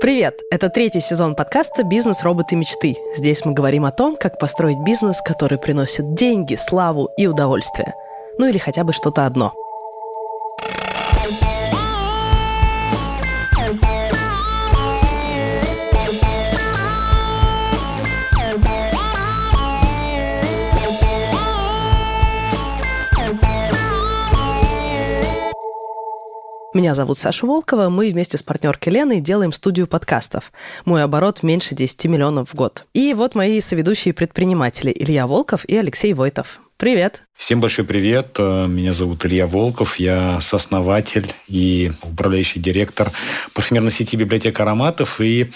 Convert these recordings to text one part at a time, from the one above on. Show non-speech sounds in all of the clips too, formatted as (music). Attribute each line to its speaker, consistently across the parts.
Speaker 1: Привет! Это третий сезон подкаста «Бизнес. Роботы. Мечты». Здесь мы говорим о том, как построить бизнес, который приносит деньги, славу и удовольствие. Ну или хотя бы что-то одно – Меня зовут Саша Волкова. Мы вместе с партнеркой Леной делаем студию подкастов. Мой оборот меньше 10 миллионов в год. И вот мои соведущие предприниматели Илья Волков и Алексей Войтов. Привет!
Speaker 2: Всем большой привет. Меня зовут Илья Волков. Я сооснователь и управляющий директор парфюмерной сети библиотека ароматов и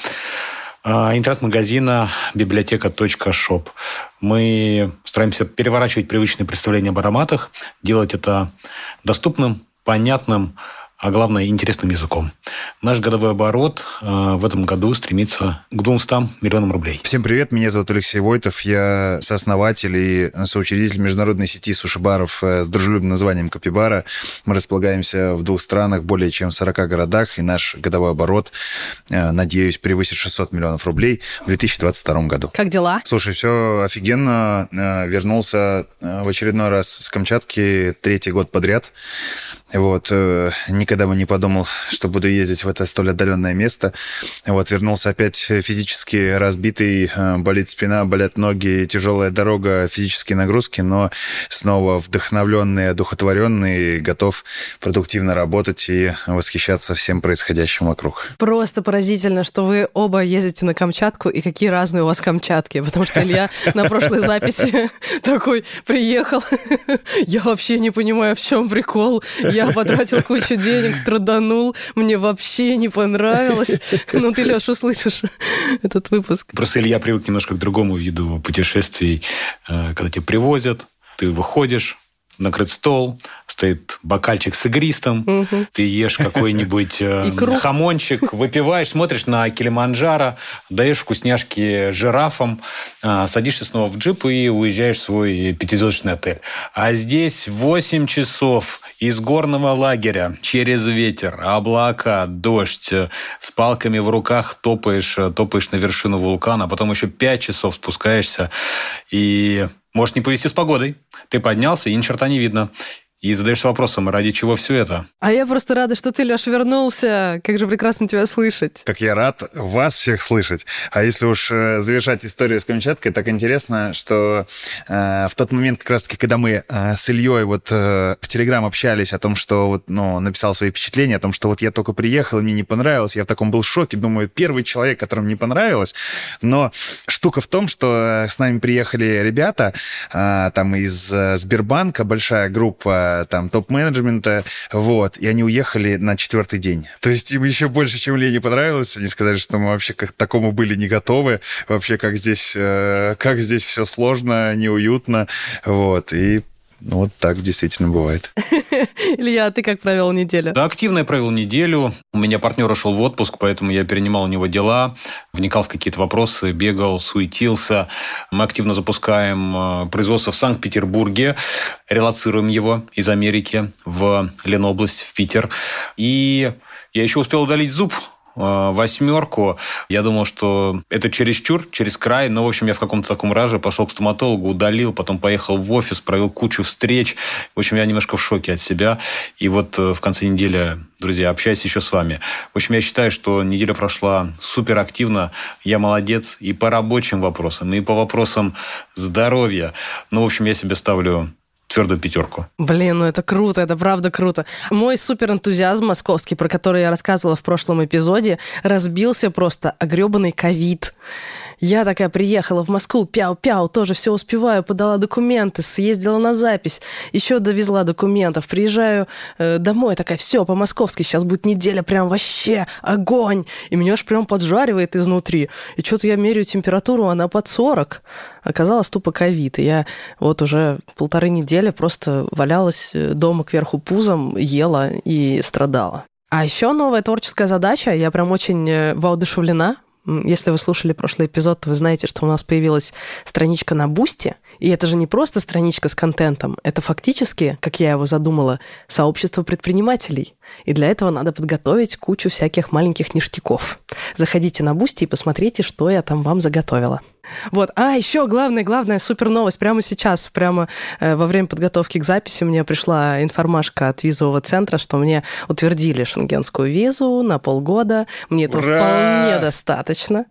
Speaker 2: а, интернет-магазина библиотека.шоп. Мы стараемся переворачивать привычные представления об ароматах, делать это доступным, понятным, а главное, интересным языком. Наш годовой оборот э, в этом году стремится к 200 миллионам рублей.
Speaker 3: Всем привет, меня зовут Алексей Войтов, я сооснователь и соучредитель международной сети суши-баров э, с дружелюбным названием Капибара. Мы располагаемся в двух странах, более чем в 40 городах, и наш годовой оборот, э, надеюсь, превысит 600 миллионов рублей в 2022 году.
Speaker 1: Как дела?
Speaker 3: Слушай, все офигенно. Вернулся в очередной раз с Камчатки третий год подряд. Вот, э, никогда бы не подумал, что буду ездить в это столь отдаленное место. Вот, вернулся опять физически разбитый, э, болит спина, болят ноги, тяжелая дорога, физические нагрузки, но снова вдохновленный, одухотворенный, готов продуктивно работать и восхищаться всем происходящим вокруг.
Speaker 1: Просто поразительно, что вы оба ездите на Камчатку, и какие разные у вас Камчатки, потому что Илья на прошлой записи (laughs) такой приехал, (laughs) я вообще не понимаю, в чем прикол, я я потратил кучу денег, страданул, мне вообще не понравилось. (laughs) Ну, ты, Леш, услышишь этот выпуск.
Speaker 2: Просто Илья привык немножко к другому виду путешествий, э, когда тебя привозят, ты выходишь, накрыт стол, стоит бокальчик с игристом, угу. ты ешь какой-нибудь э, (laughs) хамончик, выпиваешь, смотришь на Килиманджаро, даешь вкусняшки жирафам, э, садишься снова в джип и уезжаешь в свой пятизвездочный отель. А здесь 8 часов из горного лагеря через ветер, облака, дождь, э, с палками в руках топаешь, топаешь на вершину вулкана, потом еще 5 часов спускаешься и может не повезти с погодой. Ты поднялся, и ни черта не видно и задаешься вопросом, ради чего все это?
Speaker 1: А я просто рада, что ты, Леш, вернулся. Как же прекрасно тебя слышать.
Speaker 3: Как я рад вас всех слышать. А если уж э, завершать историю с Камчаткой, так интересно, что э, в тот момент, как раз-таки, когда мы э, с Ильей вот э, в Телеграм общались о том, что вот, ну, написал свои впечатления, о том, что вот я только приехал, и мне не понравилось, я в таком был шоке, думаю, первый человек, которому не понравилось, но штука в том, что э, с нами приехали ребята, э, там из э, Сбербанка, большая группа, там топ-менеджмента, вот, и они уехали на четвертый день. То есть им еще больше, чем Лене понравилось, они сказали, что мы вообще к такому были не готовы, вообще как здесь, э, как здесь все сложно, неуютно, вот, и вот так действительно бывает. (laughs)
Speaker 1: Илья, а ты как провел неделю?
Speaker 2: Да, активно я провел неделю. У меня партнер ушел в отпуск, поэтому я перенимал у него дела, вникал в какие-то вопросы, бегал, суетился. Мы активно запускаем э, производство в Санкт-Петербурге, релацируем его из Америки в Ленобласть, в Питер. И я еще успел удалить зуб восьмерку. Я думал, что это чересчур, через край. Но, в общем, я в каком-то таком раже пошел к стоматологу, удалил, потом поехал в офис, провел кучу встреч. В общем, я немножко в шоке от себя. И вот э, в конце недели, друзья, общаюсь еще с вами. В общем, я считаю, что неделя прошла супер активно. Я молодец и по рабочим вопросам, и по вопросам здоровья. Ну, в общем, я себе ставлю твердую пятерку.
Speaker 1: Блин, ну это круто, это правда круто. Мой суперэнтузиазм московский, про который я рассказывала в прошлом эпизоде, разбился просто о гребаный ковид. Я такая приехала в Москву, пяу-пяу, тоже все успеваю, подала документы, съездила на запись, еще довезла документов, приезжаю э, домой, такая, все, по-московски, сейчас будет неделя, прям вообще огонь. И меня аж прям поджаривает изнутри. И что-то я меряю температуру, она под 40. Оказалось тупо ковид. И я вот уже полторы недели просто валялась э, дома кверху пузом, ела и страдала. А еще новая творческая задача. Я прям очень э, воодушевлена если вы слушали прошлый эпизод, то вы знаете, что у нас появилась страничка на Boosty, И это же не просто страничка с контентом, это фактически, как я его задумала, сообщество предпринимателей. И для этого надо подготовить кучу всяких маленьких ништяков. Заходите на Boosty и посмотрите, что я там вам заготовила. Вот. А, еще главная, главная супер новость. Прямо сейчас, прямо э, во время подготовки к записи мне пришла информашка от визового центра, что мне утвердили шенгенскую визу на полгода. Мне этого
Speaker 3: Ура!
Speaker 1: вполне достаточно.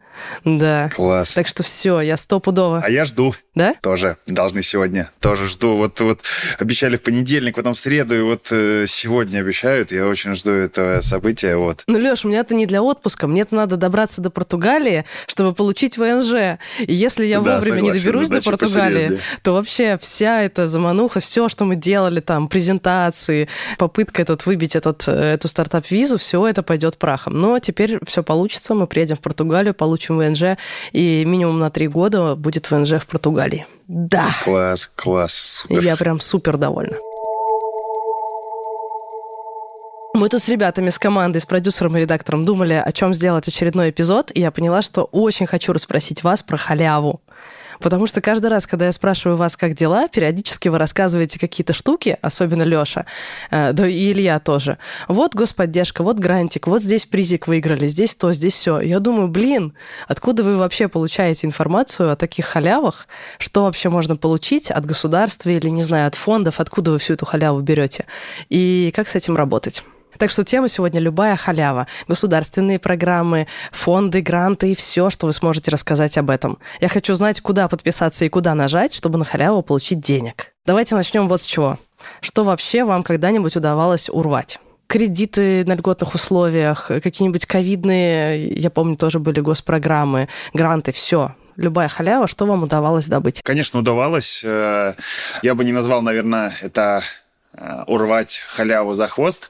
Speaker 1: Да.
Speaker 3: Класс.
Speaker 1: Так что все, я стопудово.
Speaker 3: А я жду.
Speaker 1: Да?
Speaker 3: Тоже должны сегодня. Тоже жду. Вот, вот обещали в понедельник, потом в среду, и вот э, сегодня обещают. Я очень жду этого события. Вот.
Speaker 1: Ну, Леш, мне это не для отпуска. Мне-то надо добраться до Португалии, чтобы получить ВНЖ. И если я
Speaker 3: Да,
Speaker 1: вовремя не
Speaker 3: согласен,
Speaker 1: доберусь до Португалии, то вообще вся эта замануха, все, что мы делали там, презентации, попытка этот выбить этот, э, эту стартап-визу, все это пойдет прахом. Но теперь все получится, мы приедем в Португалию, получим ВНЖ, и минимум на три года будет ВНЖ в Португалии. Да,
Speaker 3: Класс, класс, супер.
Speaker 1: я прям супер довольна. Мы тут с ребятами, с командой, с продюсером и редактором думали, о чем сделать очередной эпизод, и я поняла, что очень хочу расспросить вас про халяву. Потому что каждый раз, когда я спрашиваю вас, как дела, периодически вы рассказываете какие-то штуки, особенно Лёша, э, да и Илья тоже. Вот господдержка, вот грантик, вот здесь призик выиграли, здесь то, здесь все. Я думаю, блин, откуда вы вообще получаете информацию о таких халявах? Что вообще можно получить от государства или, не знаю, от фондов? Откуда вы всю эту халяву берете? И как с этим работать? Так что тема сегодня любая халява. Государственные программы, фонды, гранты и все, что вы сможете рассказать об этом. Я хочу знать, куда подписаться и куда нажать, чтобы на халяву получить денег. Давайте начнем вот с чего. Что вообще вам когда-нибудь удавалось урвать? Кредиты на льготных условиях, какие-нибудь ковидные, я помню, тоже были госпрограммы, гранты, все. Любая халява, что вам удавалось добыть?
Speaker 3: Конечно, удавалось. Э, Я бы не назвал, наверное, это урвать халяву за хвост.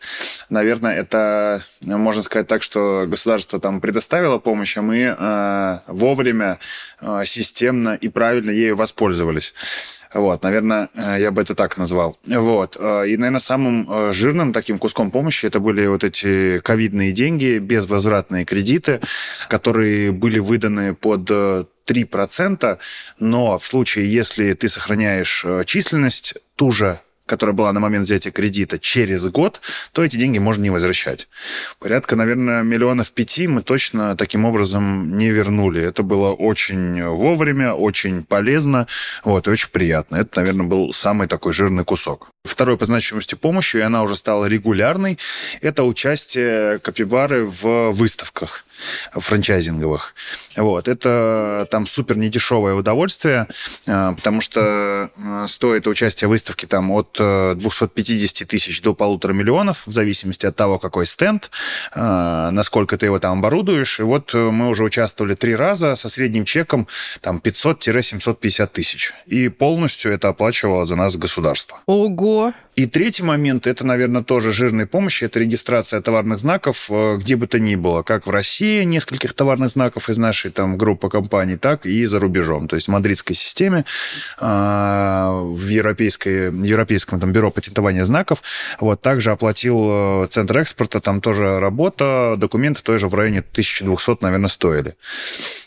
Speaker 3: Наверное, это, э, можно сказать так, что государство там предоставило помощь, а мы э, вовремя, э, системно и правильно ею воспользовались. Вот, наверное, э, я бы это так назвал. Вот. э, И, наверное, самым э, жирным таким куском помощи это были вот эти ковидные деньги, безвозвратные кредиты, которые были выданы под э, 3%, но в случае, если ты сохраняешь э, численность ту же, которая была на момент взятия кредита через год, то эти деньги можно не возвращать. Порядка, наверное, миллионов пяти мы точно таким образом не вернули. Это было очень вовремя, очень полезно, вот, и очень приятно. Это, наверное, был самый такой жирный кусок. Второй по значимости помощью, и она уже стала регулярной, это участие Капибары в выставках франчайзинговых. Вот. Это там супер недешевое удовольствие, э, потому что э, стоит участие в выставке там от э, 250 тысяч до полутора миллионов, в зависимости от того, какой стенд, э, насколько ты его там оборудуешь. И вот э, мы уже участвовали три раза со средним чеком там 500-750 тысяч. И полностью это оплачивало за нас государство.
Speaker 1: Ого!
Speaker 3: И третий момент, это, наверное, тоже жирной помощи, это регистрация товарных знаков э, где бы то ни было, как в России, нескольких товарных знаков из нашей там группы компаний, так и за рубежом. То есть в мадридской системе, э, в европейской, европейском там, бюро патентования знаков, вот, также оплатил э, центр экспорта, там тоже работа, документы тоже в районе 1200, наверное, стоили.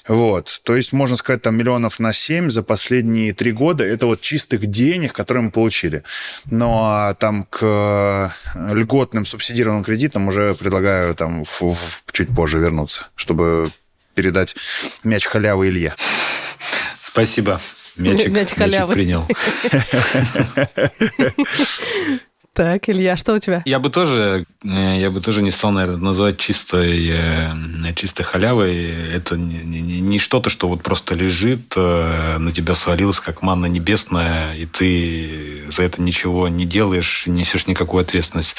Speaker 3: Вот. То есть, можно сказать, там миллионов на 7 за последние три года. Это вот чистых денег, которые мы получили. Но там к э, льготным субсидированным кредитам уже предлагаю там в- в- чуть позже вернуться, чтобы передать мяч халявы Илье.
Speaker 2: Спасибо. Мячик,
Speaker 1: Мяч
Speaker 2: мячик
Speaker 1: халявы.
Speaker 2: принял. (laughs)
Speaker 1: Так, Илья, что у тебя?
Speaker 2: Я бы тоже, э, я бы тоже не стал, наверное, называть чистой, э, чистой халявой. Это не, не- не что-то, что вот просто лежит, э, на тебя свалилось, как манна небесная, и ты за это ничего не делаешь, не несешь никакую ответственность.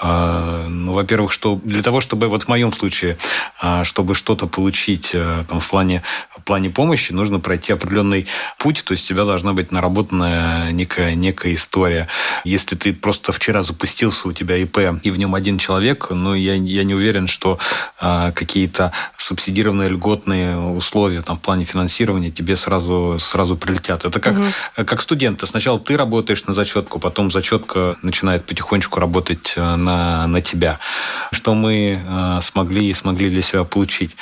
Speaker 2: А, Ну, во-первых, что для того, чтобы, вот в моем случае, а, чтобы что-то получить там, в, плане, в плане помощи, нужно пройти определенный путь, то есть у тебя должна быть наработанная некая, некая история. Если ты просто вчера запустился у тебя ИП, и в нем один человек, но я, я не уверен, что а, какие-то субсидированные льготные условия там, в плане финансирования тебе сразу, сразу прилетят. Это как, угу. как студент. Сначала ты работаешь на зачетку, потом зачетка начинает потихонечку работать э, на, на тебя. Что мы э, смогли, смогли для себя получить?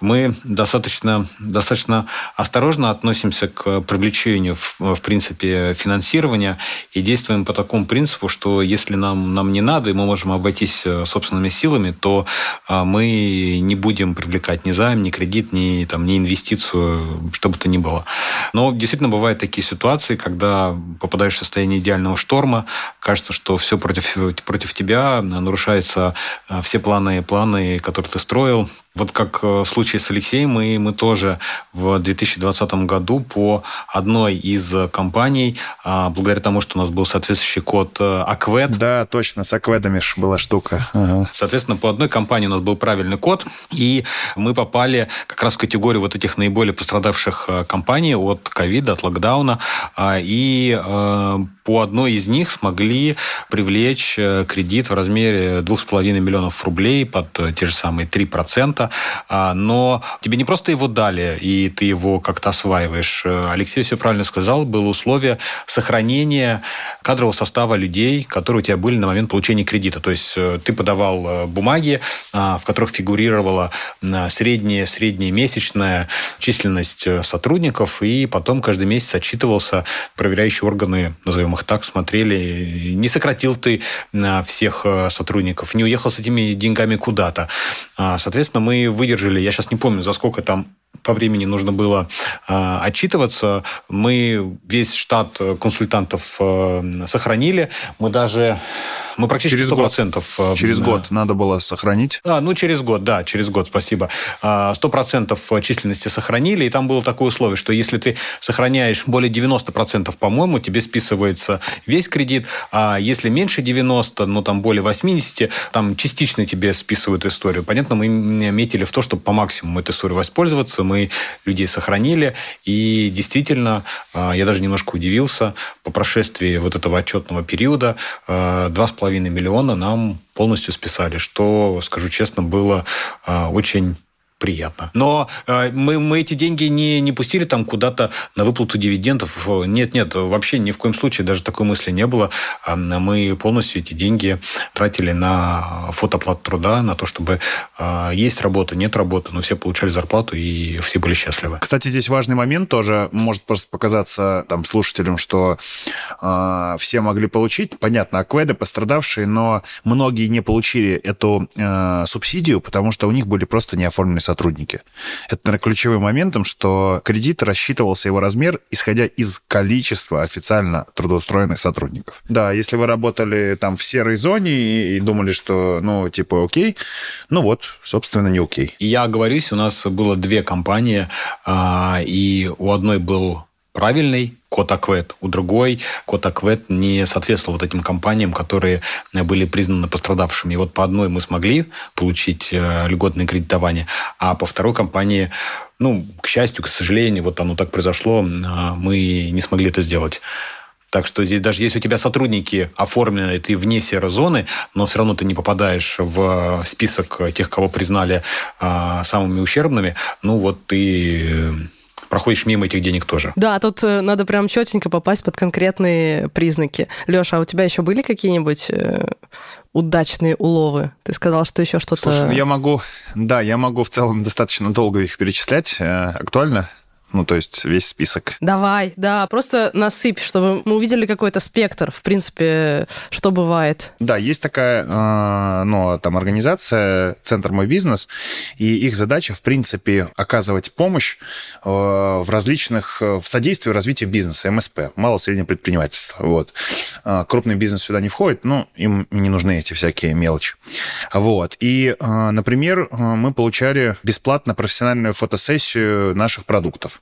Speaker 2: Мы достаточно, достаточно осторожно относимся к привлечению, в, в принципе, финансирования и действуем по такому принципу, что если нам, нам не надо, и мы можем обойтись э, собственными силами, то мы не будем привлекать ни займ, ни кредит, ни, там, ни инвестицию, что бы то ни было. Но действительно бывают такие ситуации, когда попадаешь в состояние идеального шторма, кажется, что все против, против тебя, нарушаются э, все планы, планы, которые ты строил, вот как э, в случае с Алексеем, мы, мы тоже в 2020 году по одной из компаний, а, благодаря тому, что у нас был соответствующий код э, АКВЭД.
Speaker 3: Да, точно, с АКВЭДами была штука.
Speaker 2: Ага. Соответственно, по одной компании у нас был правильный код, и мы попали как раз в категорию вот этих наиболее пострадавших э, компаний от ковида, от локдауна, а, и по одной из них смогли привлечь кредит в размере 2,5 миллионов рублей под те же самые 3% проекта, а, но тебе не просто его дали, и ты его как-то осваиваешь. Алексей все правильно сказал, было условие сохранения кадрового состава людей, которые у тебя были на момент получения кредита. То есть э, ты подавал э, бумаги, а, в которых фигурировала средняя, средняя месячная численность э, сотрудников, и потом каждый месяц отчитывался, проверяющие органы, назовем их так, смотрели, не сократил ты всех сотрудников, не уехал с этими деньгами куда-то. А, соответственно, мы мы выдержали, я сейчас не помню, за сколько там по времени нужно было э, отчитываться. Мы весь штат консультантов э, сохранили. Мы даже мы практически через 100%. Год.
Speaker 3: Э, через э, год надо было сохранить?
Speaker 2: А, ну, через год, да, через год, спасибо. 100% а, численности сохранили, и там было такое условие, что если ты сохраняешь более 90%, по-моему, тебе списывается весь кредит, а если меньше 90, ну, там более 80, там частично тебе списывают историю. Понятно, мы метили в то, чтобы по максимуму этой историю воспользоваться, мы людей сохранили, и действительно, а, я даже немножко удивился, по прошествии вот этого отчетного периода 2,5 а, миллиона нам полностью списали, что, скажу честно, было а, очень приятно. Но э, мы, мы эти деньги не, не пустили там куда-то на выплату дивидендов. Нет, нет, вообще ни в коем случае даже такой мысли не было. Мы полностью эти деньги тратили на фотоплату труда, на то, чтобы э, есть работа, нет работы, но все получали зарплату и все были счастливы.
Speaker 3: Кстати, здесь важный момент тоже, может просто показаться там слушателям, что э, все могли получить. Понятно, акведы пострадавшие, но многие не получили эту э, субсидию, потому что у них были просто не оформлены сотрудники. Это, наверное, ключевым моментом, что кредит рассчитывался его размер, исходя из количества официально трудоустроенных сотрудников. Да, если вы работали там в серой зоне и, думали, что, ну, типа, окей, ну вот, собственно, не окей.
Speaker 2: Я оговорюсь, у нас было две компании, а, и у одной был правильный код АКВЭД. У другой код АКВЭД не соответствовал вот этим компаниям, которые были признаны пострадавшими. И вот по одной мы смогли получить э, льготное кредитование, а по второй компании, ну, к счастью, к сожалению, вот оно так произошло, э, мы не смогли это сделать. Так что здесь даже если у тебя сотрудники оформлены, ты вне серой зоны, но все равно ты не попадаешь в список тех, кого признали э, самыми ущербными, ну вот ты проходишь мимо этих денег тоже.
Speaker 1: Да, тут э, надо прям четенько попасть под конкретные признаки. Леша, а у тебя еще были какие-нибудь э, удачные уловы? Ты сказал, что еще что-то...
Speaker 3: Слушай, ну я могу... Да, я могу в целом достаточно долго их перечислять. Э, актуально? Ну, то есть весь список.
Speaker 1: Давай, да, просто насыпь, чтобы мы увидели какой-то спектр, в принципе, что бывает.
Speaker 3: Да, есть такая, э, ну, там, организация «Центр мой бизнес», и их задача, в принципе, оказывать помощь э, в различных, в содействии развитию бизнеса, МСП, мало-среднее предпринимательство. Вот. Э, крупный бизнес сюда не входит, но им не нужны эти всякие мелочи. Вот. И, например, мы получали бесплатно профессиональную фотосессию наших продуктов.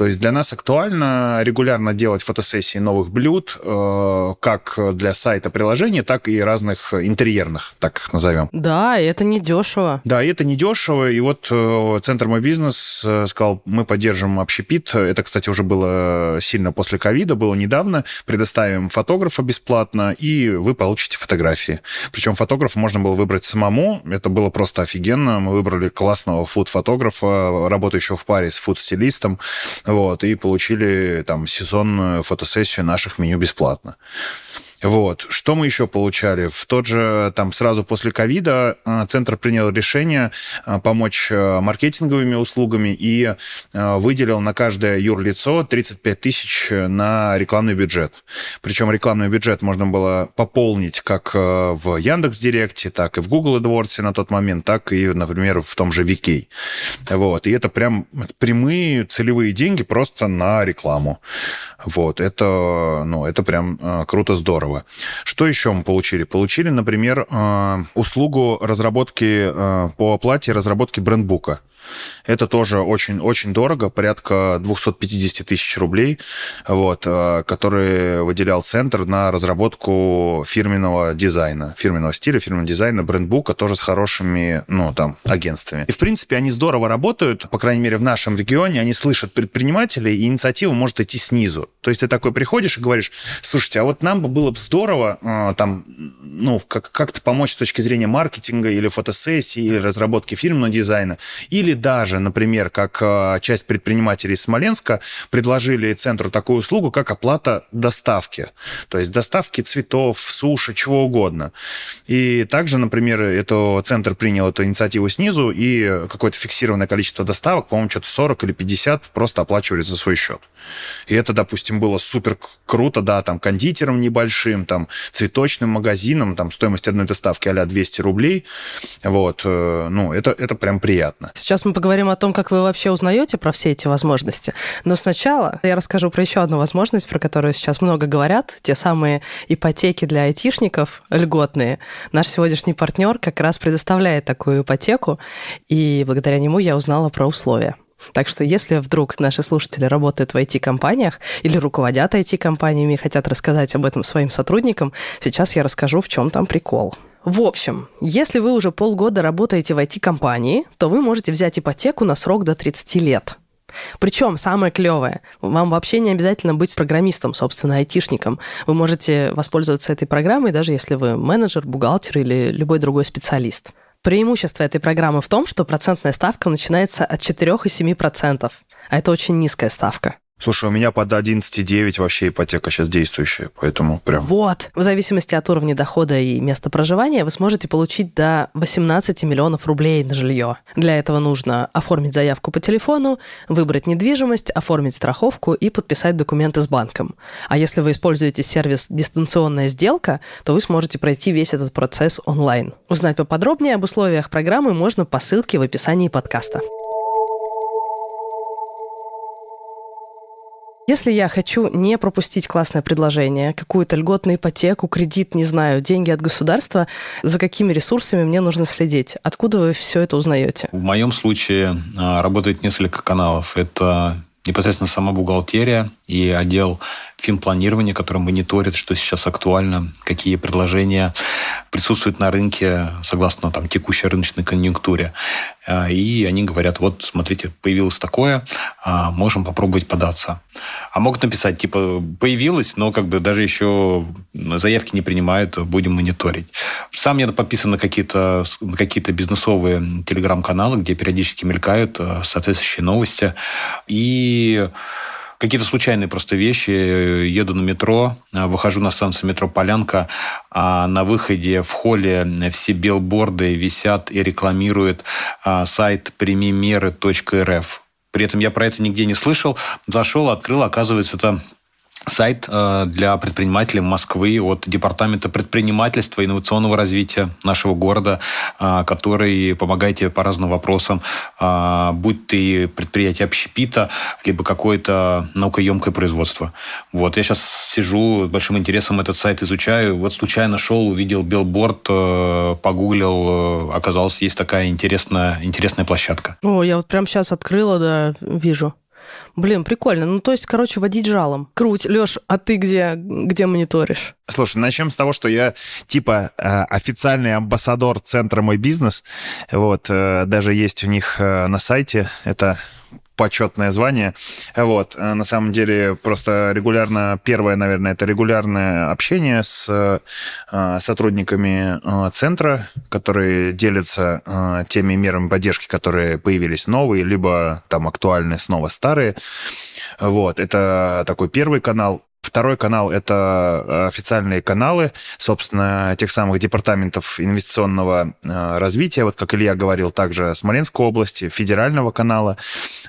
Speaker 3: То есть для нас актуально регулярно делать фотосессии новых блюд, э, как для сайта приложения, так и разных интерьерных, так их назовем.
Speaker 1: Да, и это не дешево.
Speaker 3: Да, и это не дешево. И вот э, Центр «Мой бизнес» э, сказал, мы поддержим общепит. Это, кстати, уже было сильно после ковида, было недавно. Предоставим фотографа бесплатно, и вы получите фотографии. Причем фотографа можно было выбрать самому. Это было просто офигенно. Мы выбрали классного фуд-фотографа, работающего в паре с фуд-стилистом. Вот, и получили там сезонную фотосессию наших меню бесплатно. Вот. Что мы еще получали? В тот же, там, сразу после ковида э, центр принял решение э, помочь э, маркетинговыми услугами и выделил на каждое юрлицо 35 тысяч на рекламный бюджет. Причем рекламный бюджет можно было пополнить как в Яндекс Директе, так и в Google AdWords на тот момент, так и, например, в том же VK. Вот. И это прям прямые целевые деньги просто на рекламу. Вот. Это, ну, это прям круто, здорово здорово. Что еще мы получили? Получили, например, э, услугу разработки э, по оплате разработки брендбука. Это тоже очень-очень дорого, порядка 250 тысяч рублей, вот, э, который выделял центр на разработку фирменного дизайна, фирменного стиля, фирменного дизайна, брендбука, тоже с хорошими, ну, там, агентствами. И, в принципе, они здорово работают, по крайней мере, в нашем регионе, они слышат предпринимателей, и инициатива может идти снизу. То есть ты такой приходишь и говоришь, слушайте, а вот нам бы было бы здорово, э, там, ну, как- как-то помочь с точки зрения маркетинга или фотосессии, или разработки фирменного дизайна, или даже, например, как э, часть предпринимателей из Смоленска предложили центру такую услугу, как оплата доставки. То есть доставки цветов, суши, чего угодно. И также, например, это, центр принял эту инициативу снизу, и какое-то фиксированное количество доставок, по-моему, что-то 40 или 50 просто оплачивали за свой счет. И это, допустим, было супер круто, да, там, кондитером небольшим, там, цветочным магазином, там, стоимость одной доставки а 200 рублей. Вот, э, ну, это, это прям приятно.
Speaker 1: Сейчас мы поговорим о том, как вы вообще узнаете про все эти возможности. Но сначала я расскажу про еще одну возможность, про которую сейчас много говорят. Те самые ипотеки для айтишников льготные. Наш сегодняшний партнер как раз предоставляет такую ипотеку, и благодаря нему я узнала про условия. Так что если вдруг наши слушатели работают в IT-компаниях или руководят IT-компаниями и хотят рассказать об этом своим сотрудникам, сейчас я расскажу, в чем там прикол. В общем, если вы уже полгода работаете в IT-компании, то вы можете взять ипотеку на срок до 30 лет. Причем самое клевое, вам вообще не обязательно быть программистом, собственно, айтишником. Вы можете воспользоваться этой программой, даже если вы менеджер, бухгалтер или любой другой специалист. Преимущество этой программы в том, что процентная ставка начинается от 4,7%, а это очень низкая ставка.
Speaker 3: Слушай, у меня под 11,9 вообще ипотека сейчас действующая, поэтому прям...
Speaker 1: Вот. В зависимости от уровня дохода и места проживания вы сможете получить до 18 миллионов рублей на жилье. Для этого нужно оформить заявку по телефону, выбрать недвижимость, оформить страховку и подписать документы с банком. А если вы используете сервис «Дистанционная сделка», то вы сможете пройти весь этот процесс онлайн. Узнать поподробнее об условиях программы можно по ссылке в описании подкаста. Если я хочу не пропустить классное предложение, какую-то льготную ипотеку, кредит, не знаю, деньги от государства, за какими ресурсами мне нужно следить? Откуда вы все это узнаете?
Speaker 2: В моем случае а, работает несколько каналов. Это непосредственно сама бухгалтерия и отдел финпланирования, который мониторит, что сейчас актуально, какие предложения присутствуют на рынке согласно там, текущей рыночной конъюнктуре. А, и они говорят, вот, смотрите, появилось такое, а, можем попробовать податься. А могут написать, типа, появилось, но как бы даже еще заявки не принимают, будем мониторить. Сам я подписан на какие-то какие бизнесовые телеграм-каналы, где периодически мелькают а, соответствующие новости. И какие-то случайные просто вещи. Еду на метро, выхожу на станцию метро Полянка, а на выходе в холле все билборды висят и рекламируют а, сайт примимеры.рф. При этом я про это нигде не слышал. Зашел, открыл, оказывается, это сайт э, для предпринимателей Москвы от Департамента предпринимательства и инновационного развития нашего города, э, который помогает тебе по разным вопросам, э, будь ты предприятие общепита, либо какое-то наукоемкое производство. Вот, я сейчас сижу с большим интересом этот сайт изучаю, вот случайно шел, увидел билборд, погуглил, оказалось, есть такая интересная, интересная площадка.
Speaker 1: О, я вот прямо сейчас открыла, да, вижу. Блин, прикольно. Ну, то есть, короче, водить жалом. Круть. Лёш, а ты где, где мониторишь?
Speaker 3: Слушай, начнем с того, что я типа э, официальный амбассадор центра «Мой бизнес». Вот, э, даже есть у них э, на сайте, это почетное звание. Вот. На самом деле, просто регулярно, первое, наверное, это регулярное общение с сотрудниками центра, которые делятся теми мерами поддержки, которые появились новые, либо там актуальные снова старые. Вот. Это такой первый канал. Второй канал – это э, официальные каналы, собственно, тех самых департаментов инвестиционного э, развития, вот как Илья говорил, также Смоленской области, федерального канала,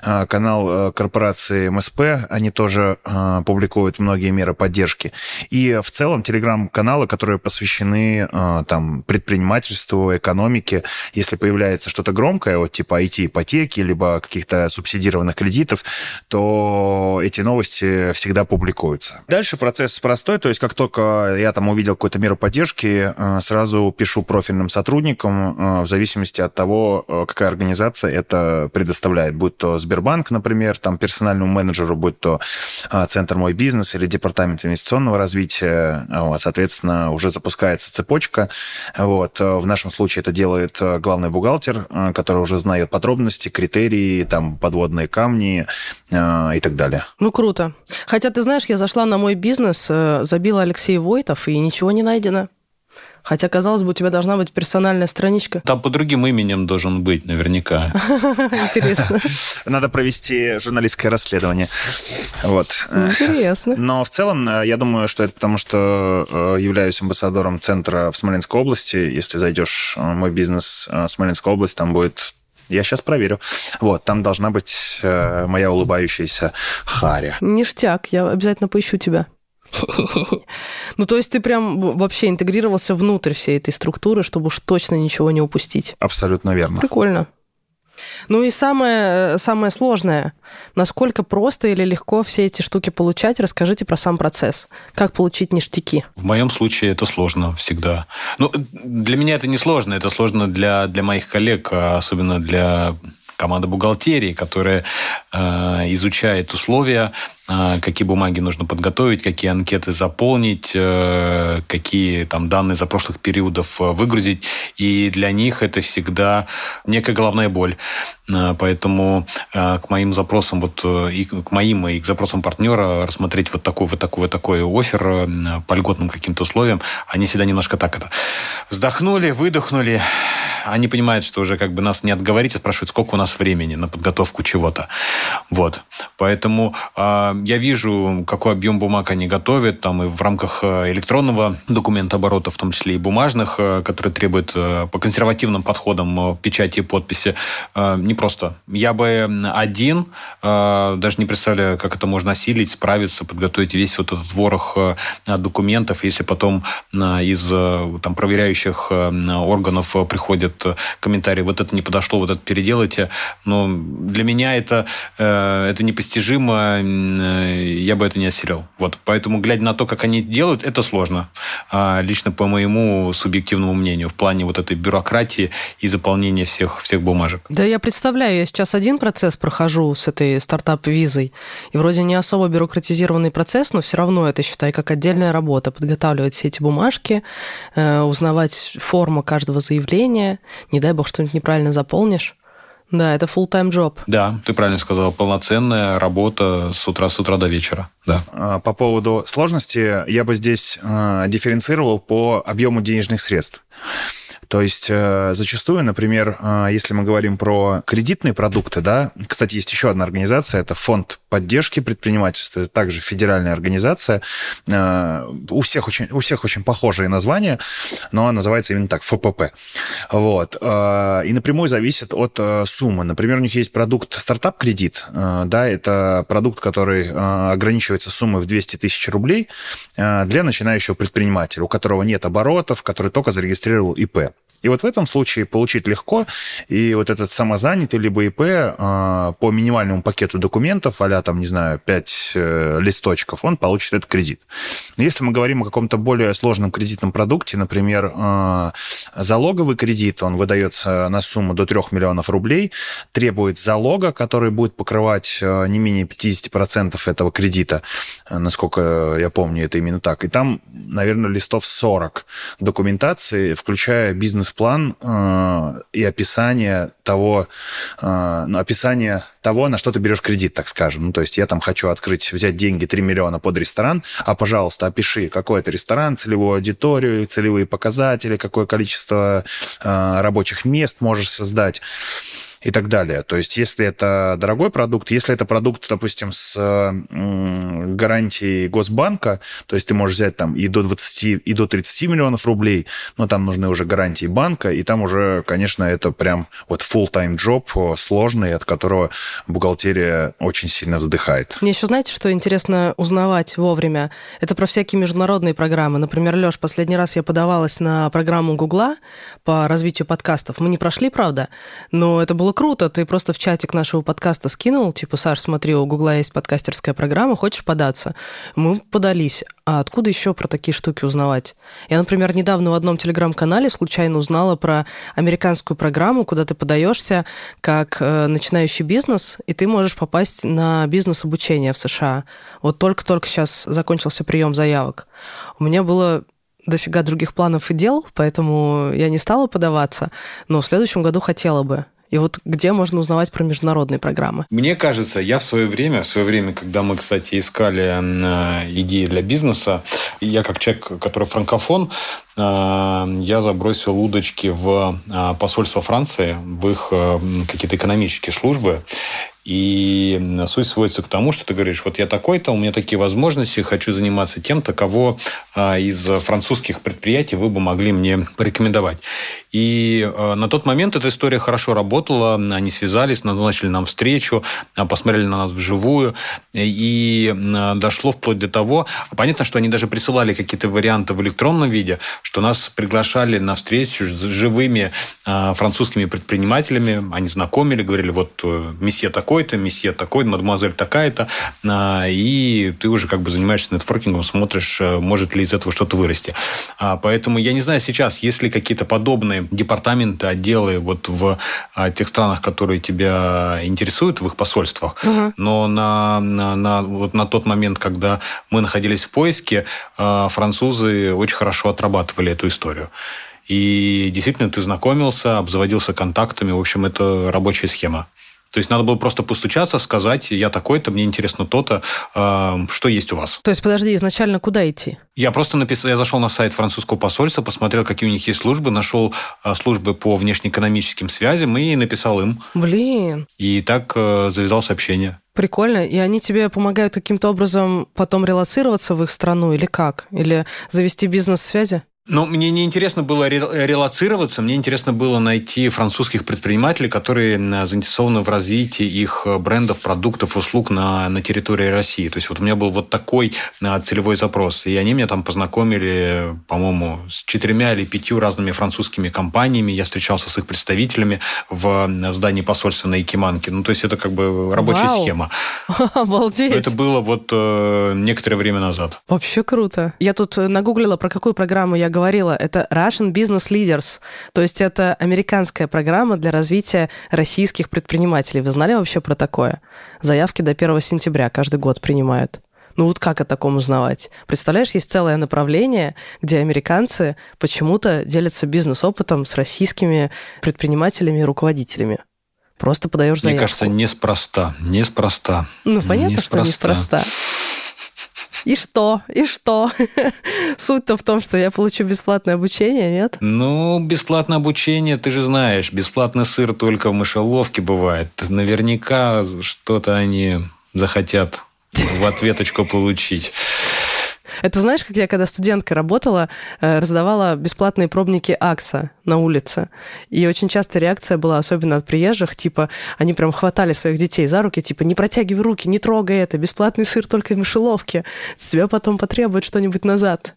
Speaker 3: э, канал корпорации МСП, они тоже публикуют многие меры поддержки. И в целом телеграм-каналы, которые посвящены там, предпринимательству, экономике, если появляется что-то громкое, вот типа IT-ипотеки, либо каких-то субсидированных кредитов, то эти новости всегда публикуются. Дальше процесс простой, то есть как только я там увидел какую-то меру поддержки, э, сразу пишу профильным сотрудникам э, в зависимости от того, э, какая организация это предоставляет. Будь то Сбербанк, например, там персональному менеджеру, будь то Центр «Мой бизнес» или Департамент инвестиционного развития. Соответственно, уже запускается цепочка. Вот. В нашем случае это делает главный бухгалтер, который уже знает подробности, критерии, там, подводные камни и так далее.
Speaker 1: Ну, круто. Хотя, ты знаешь, я зашла на мой бизнес, э, забила Алексей Войтов, и ничего не найдено. Хотя, казалось бы, у тебя должна быть персональная страничка.
Speaker 2: Там по другим именем должен быть, наверняка. (laughs)
Speaker 1: Интересно. (laughs)
Speaker 3: Надо провести журналистское расследование. Вот.
Speaker 1: Интересно.
Speaker 3: Но в целом, э, я думаю, что это потому, что э, являюсь амбассадором центра в Смоленской области. Если зайдешь в мой бизнес Смоленской области, там будет я сейчас проверю. Вот, там должна быть э, моя улыбающаяся Харя.
Speaker 1: Ништяк, я обязательно поищу тебя. (laughs) Ну, то есть ты прям вообще интегрировался внутрь всей этой структуры, чтобы уж точно ничего не упустить.
Speaker 3: Абсолютно верно.
Speaker 1: Прикольно. Ну и самое, самое сложное, насколько просто или легко все эти штуки получать, расскажите про сам процесс. Как получить ништяки?
Speaker 2: В моем случае это сложно всегда. Ну, для меня это не сложно, это сложно для, для моих коллег, а особенно для команды бухгалтерии, которая э, изучает условия, э, какие бумаги нужно подготовить, какие анкеты заполнить, э, какие там данные за прошлых периодов выгрузить. И для них это всегда некая головная боль. Поэтому к моим запросам, вот и к моим, и к запросам партнера рассмотреть вот такой, вот такой, вот такой офер по льготным каким-то условиям, они всегда немножко так это вздохнули, выдохнули, они понимают, что уже как бы нас не отговорить, а спрашивают, сколько у нас времени на подготовку чего-то. Вот. Поэтому э, я вижу, какой объем бумаг они готовят, там и в рамках э, электронного документа оборота, в том числе и бумажных, э, которые требуют э, по консервативным подходам печати и подписи. Не просто. Я бы один, даже не представляю, как это можно осилить, справиться, подготовить весь вот этот ворох документов, если потом из там, проверяющих органов приходят приходят э, комментарии, вот это не подошло, вот это переделайте. Но для меня это, э, это непостижимо, э, я бы это не осилил. Вот. Поэтому, глядя на то, как они делают, это сложно. А лично по моему субъективному мнению, в плане вот этой бюрократии и заполнения всех, всех бумажек.
Speaker 1: Да, я представляю, я сейчас один процесс прохожу с этой стартап-визой, и вроде не особо бюрократизированный процесс, но все равно это, считай, как отдельная работа, подготавливать все эти бумажки, узнавать форму каждого заявления, не дай бог что-нибудь неправильно заполнишь. Да, это full-time job.
Speaker 2: Да, ты правильно сказал, полноценная работа с утра с утра до вечера. Да.
Speaker 3: А, по поводу сложности я бы здесь э, дифференцировал по объему денежных средств. То есть э, зачастую, например, э, если мы говорим про кредитные продукты, да, кстати, есть еще одна организация, это фонд поддержки предпринимательства, это также федеральная организация. Э, у всех очень, у всех очень похожие названия, но называется именно так, ФПП. Вот. И напрямую зависит от суммы. Например, у них есть продукт стартап-кредит, да, это продукт, который ограничивается суммой в 200 тысяч рублей для начинающего предпринимателя, у которого нет оборотов, который только зарегистрировал ИП. И вот в этом случае получить легко, и вот этот самозанятый либо ИП э, по минимальному пакету документов, а там, не знаю, 5 э, листочков, он получит этот кредит. Если мы говорим о каком-то более сложном кредитном продукте, например, э, залоговый кредит, он выдается на сумму до 3 миллионов рублей, требует залога, который будет покрывать э, не менее 50% этого кредита, э, насколько я помню, это именно так. И там, наверное, листов 40 документации, включая бизнес-план э, и описание того, э, ну, описание того, на что ты берешь кредит, так скажем. Ну, то есть я там хочу открыть, взять деньги 3 миллиона под ресторан, а, пожалуйста, опиши, какой это ресторан, целевую аудиторию, целевые показатели, какое количество э, рабочих мест можешь создать и так далее. То есть, если это дорогой продукт, если это продукт, допустим, с гарантией Госбанка, то есть ты можешь взять там и до 20, и до 30 миллионов рублей, но там нужны уже гарантии банка, и там уже, конечно, это прям вот full-time job сложный, от которого бухгалтерия очень сильно вздыхает.
Speaker 1: Мне еще знаете, что интересно узнавать вовремя? Это про всякие международные программы. Например, Леш, последний раз я подавалась на программу Гугла по развитию подкастов. Мы не прошли, правда, но это было было круто. Ты просто в чатик нашего подкаста скинул, типа, Саш, смотри, у Гугла есть подкастерская программа, хочешь податься? Мы подались. А откуда еще про такие штуки узнавать? Я, например, недавно в одном телеграм-канале случайно узнала про американскую программу, куда ты подаешься как э, начинающий бизнес, и ты можешь попасть на бизнес-обучение в США. Вот только-только сейчас закончился прием заявок. У меня было дофига других планов и дел, поэтому я не стала подаваться, но в следующем году хотела бы. И вот где можно узнавать про международные программы?
Speaker 2: Мне кажется, я в свое время, в свое время, когда мы, кстати, искали э, идеи для бизнеса, я как человек, который франкофон, э, я забросил удочки в э, посольство Франции, в их какие-то экономические службы. И суть сводится к тому, что ты говоришь, вот я такой-то, у меня такие возможности, хочу заниматься тем-то, кого а, из французских предприятий вы бы могли мне порекомендовать. И а, на тот момент эта история хорошо работала, они связались, назначили нам встречу, а, посмотрели на нас вживую, и дошло вплоть до того, понятно, что они даже присылали какие-то варианты в электронном виде, что нас приглашали на встречу с живыми французскими предпринимателями, они знакомили, говорили, вот э, месье такой, такой-то, месье такой, мадемуазель такая-то, а, и ты уже как бы занимаешься нетворкингом, смотришь, э, может ли из этого что-то вырасти. А, поэтому я не знаю сейчас, есть ли какие-то подобные департаменты, отделы вот в а, тех странах, которые тебя интересуют, в их посольствах. Угу. Но на, на, на, вот на тот момент, когда мы находились в поиске, французы очень хорошо отрабатывали эту историю. И действительно, ты знакомился, обзаводился контактами. В общем, это рабочая схема. То есть надо было просто постучаться, сказать, я такой-то, мне интересно то-то, э, что есть у вас.
Speaker 1: То есть, подожди, изначально куда идти?
Speaker 2: Я просто написал, я зашел на сайт французского посольства, посмотрел, какие у них есть службы, нашел э, службы по внешнеэкономическим связям и написал им.
Speaker 1: Блин.
Speaker 2: И так э, завязалось общение.
Speaker 1: Прикольно. И они тебе помогают каким-то образом потом релацироваться в их страну или как? Или завести бизнес-связи?
Speaker 2: Ну, мне не интересно было релацироваться, мне интересно было найти французских предпринимателей, которые заинтересованы в развитии их брендов, продуктов, услуг на, на территории России. То есть вот у меня был вот такой а, целевой запрос. И они меня там познакомили, по-моему, с четырьмя или пятью разными французскими компаниями. Я встречался с их представителями в здании посольства на Якиманке. Ну, то есть это как бы рабочая Вау. схема. (laughs)
Speaker 1: Обалдеть.
Speaker 2: Это было вот э, некоторое время назад.
Speaker 1: Вообще круто. Я тут нагуглила, про какую программу я говорила, это Russian Business Leaders. То есть это американская программа для развития российских предпринимателей. Вы знали вообще про такое? Заявки до 1 сентября каждый год принимают. Ну вот как о таком узнавать? Представляешь, есть целое направление, где американцы почему-то делятся бизнес-опытом с российскими предпринимателями и руководителями. Просто подаешь заявку.
Speaker 2: Мне кажется, неспроста. Неспроста.
Speaker 1: Ну, понятно, неспроста. что неспроста. И что? И что? (laughs) Суть-то в том, что я получу бесплатное обучение, нет?
Speaker 2: Ну, бесплатное обучение, ты же знаешь, бесплатный сыр только в мышеловке бывает. Наверняка что-то они захотят в ответочку получить.
Speaker 1: Это знаешь, как я когда студенткой работала, э, раздавала бесплатные пробники АКСа на улице. И очень часто реакция была, особенно от приезжих, типа, они прям хватали своих детей за руки, типа, не протягивай руки, не трогай это, бесплатный сыр только в мышеловке, с тебя потом потребует что-нибудь назад.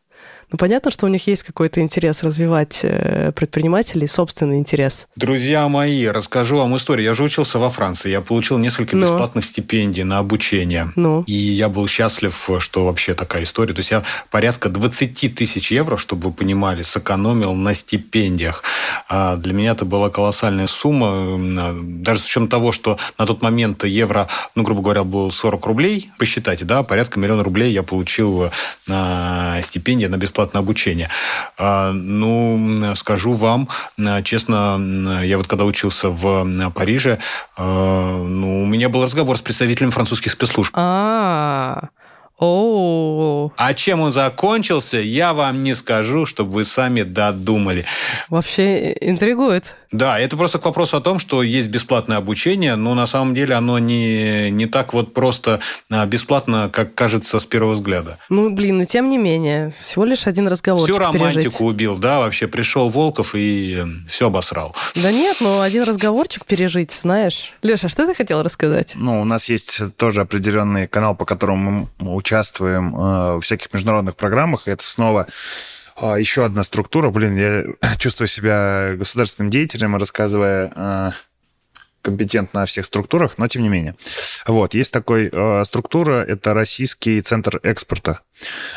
Speaker 1: Ну, понятно, что у них есть какой-то интерес развивать э, предпринимателей, собственный интерес.
Speaker 2: Друзья мои, расскажу вам историю. Я же учился во Франции. Я получил несколько
Speaker 1: Ну.
Speaker 2: бесплатных стипендий на обучение.
Speaker 1: Ну.
Speaker 2: И я был счастлив, что вообще такая история. То есть я порядка 20 тысяч евро, чтобы вы понимали, сэкономил на стипендиях. А для меня это была колоссальная сумма. М, Даже с учетом того, что на тот момент евро, ну, грубо говоря, был 40 рублей, посчитайте, да, порядка миллиона рублей я получил на стипендии на бесплатное обучение. А, Ну, скажу вам, э, честно, я вот когда учился в Париже, э, ну, у меня был разговор с представителем французских спецслужб.
Speaker 1: А, о,
Speaker 2: А чем он закончился, я вам не скажу, чтобы вы сами додумали.
Speaker 1: вообще интригует.
Speaker 2: Да, это просто к вопросу о том, что есть бесплатное обучение, но на самом деле оно не, не так вот просто а, бесплатно, как кажется с первого взгляда.
Speaker 1: Ну, блин, и тем не менее, всего лишь один разговор.
Speaker 2: Всю романтику убил, да, вообще пришел Волков и все обосрал.
Speaker 1: Да нет, ну один разговорчик пережить, знаешь. Леша, что ты хотел рассказать?
Speaker 3: Ну, у нас есть тоже определенный канал, по которому мы участвуем э, в всяких международных программах, и это снова э, еще одна структура. Блин, я (coughs) чувствую себя государственным деятелем, рассказывая э, компетентно о всех структурах, но тем не менее. Вот, есть такой э, структура, это Российский центр экспорта.